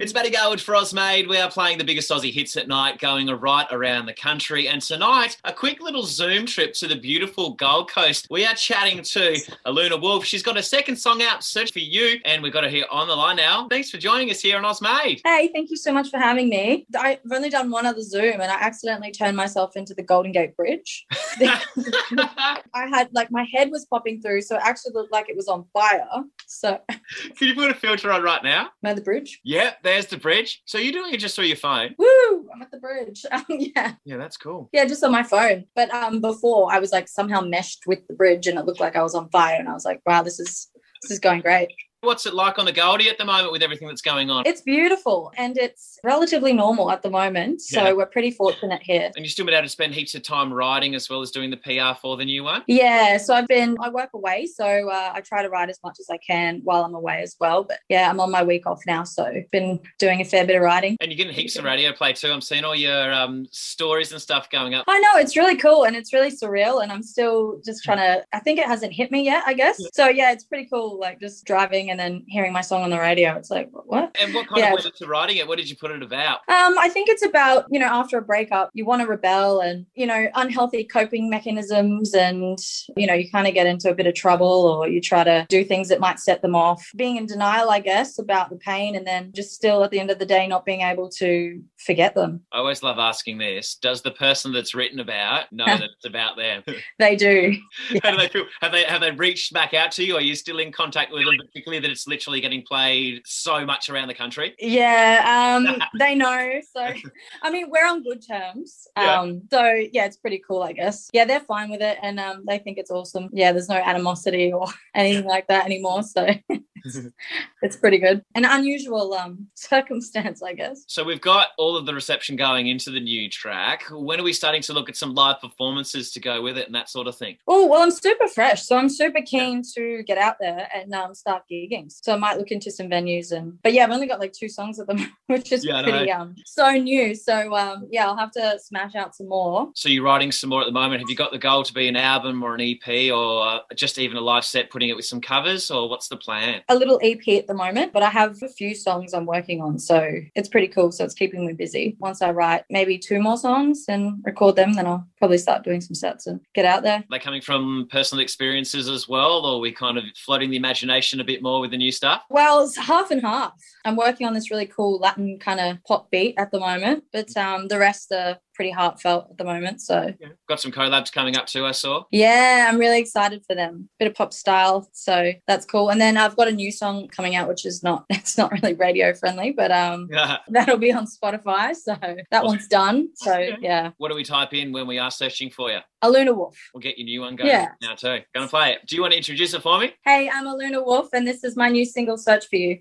It's Matty Garwood for Ozmade. We are playing the biggest Aussie hits at night, going right around the country. And tonight, a quick little Zoom trip to the beautiful Gold Coast. We are chatting to Alunawolf. She's got a second song out, Search for You, and we've got her here on the line now. Thanks for joining us here on Ozmade. Hey, thank you so much for having me. I've only done one other Zoom and I accidentally turned myself into the Golden Gate Bridge. I had like my head was popping through, so it actually looked like it was on fire. So, can you put a filter on right now? I the bridge? Yeah, there's the bridge. So you're doing it just through your phone? Woo! I'm at the bridge. Um, yeah. Yeah, that's cool. Yeah, just on my phone. But um, before I was like somehow meshed with the bridge, and it looked like I was on fire, and I was like, wow, this is this is going great. What's it like on the Goldie at the moment with everything that's going on? It's beautiful and it's relatively normal at the moment. So yeah. we're pretty fortunate here. And you've still been able to spend heaps of time writing as well as doing the PR for the new one? Yeah. So I've been, I work away. So uh, I try to write as much as I can while I'm away as well. But yeah, I'm on my week off now. So been doing a fair bit of writing. And you're getting heaps of radio play too. I'm seeing all your um, stories and stuff going up. I know. It's really cool and it's really surreal. And I'm still just trying to, I think it hasn't hit me yet, I guess. So yeah, it's pretty cool. Like just driving and then hearing my song on the radio. It's like, what? And what kind yeah. of went into writing it? What did you put it about? Um, I think it's about, you know, after a breakup, you want to rebel and, you know, unhealthy coping mechanisms and, you know, you kind of get into a bit of trouble or you try to do things that might set them off. Being in denial, I guess, about the pain and then just still at the end of the day not being able to forget them. I always love asking this. Does the person that's written about know that it's about them? they do. Yeah. How do they feel? Have they have they reached back out to you? Are you still in contact with them, particularly that it's literally getting played so much around the country? Yeah, um, they know. So, I mean, we're on good terms. Yeah. Um, so yeah, it's pretty cool, I guess. Yeah, they're fine with it, and um, they think it's awesome. Yeah, there's no animosity or anything like that anymore. So it's, pretty good. An unusual um, circumstance, I guess. So we've got all of the reception going into the new track. When are we starting to look at some live performances to go with it and that sort of thing? Oh well, I'm super fresh, so I'm super keen yeah. to get out there and um, start gigging. So I might look into some venues and, but yeah, I've only got like two songs at the moment, which is yeah, pretty um so new. So um yeah, I'll have to smash out some more. So you're writing some more at the moment. Have you got the goal to be an album or an EP or just even a live set, putting it with some covers, or what's the plan? A little EP at the moment, but I have a few songs I'm working on, so it's pretty cool. So it's keeping me busy. Once I write maybe two more songs and record them, then I'll probably start doing some sets and get out there. They coming from personal experiences as well, or we kind of floating the imagination a bit more with the new stuff? Well, it's half and half. I'm working on this really cool Latin kind of pop beat at the moment, but um, the rest are pretty heartfelt at the moment. So yeah. got some collabs coming up too. I saw. Yeah, I'm really excited for them. Bit of pop style, so that's cool. And then I've got a new song coming out, which is not it's not really radio friendly, but um, yeah. that'll be on Spotify. So that one's done. So yeah. What do we type in when we are searching for you? Alunawolf. We'll get your new one going yeah. now too. Gonna play it. Do you want to introduce it for me? Hey, I'm Alunawolf, and this is my new single, Search for You.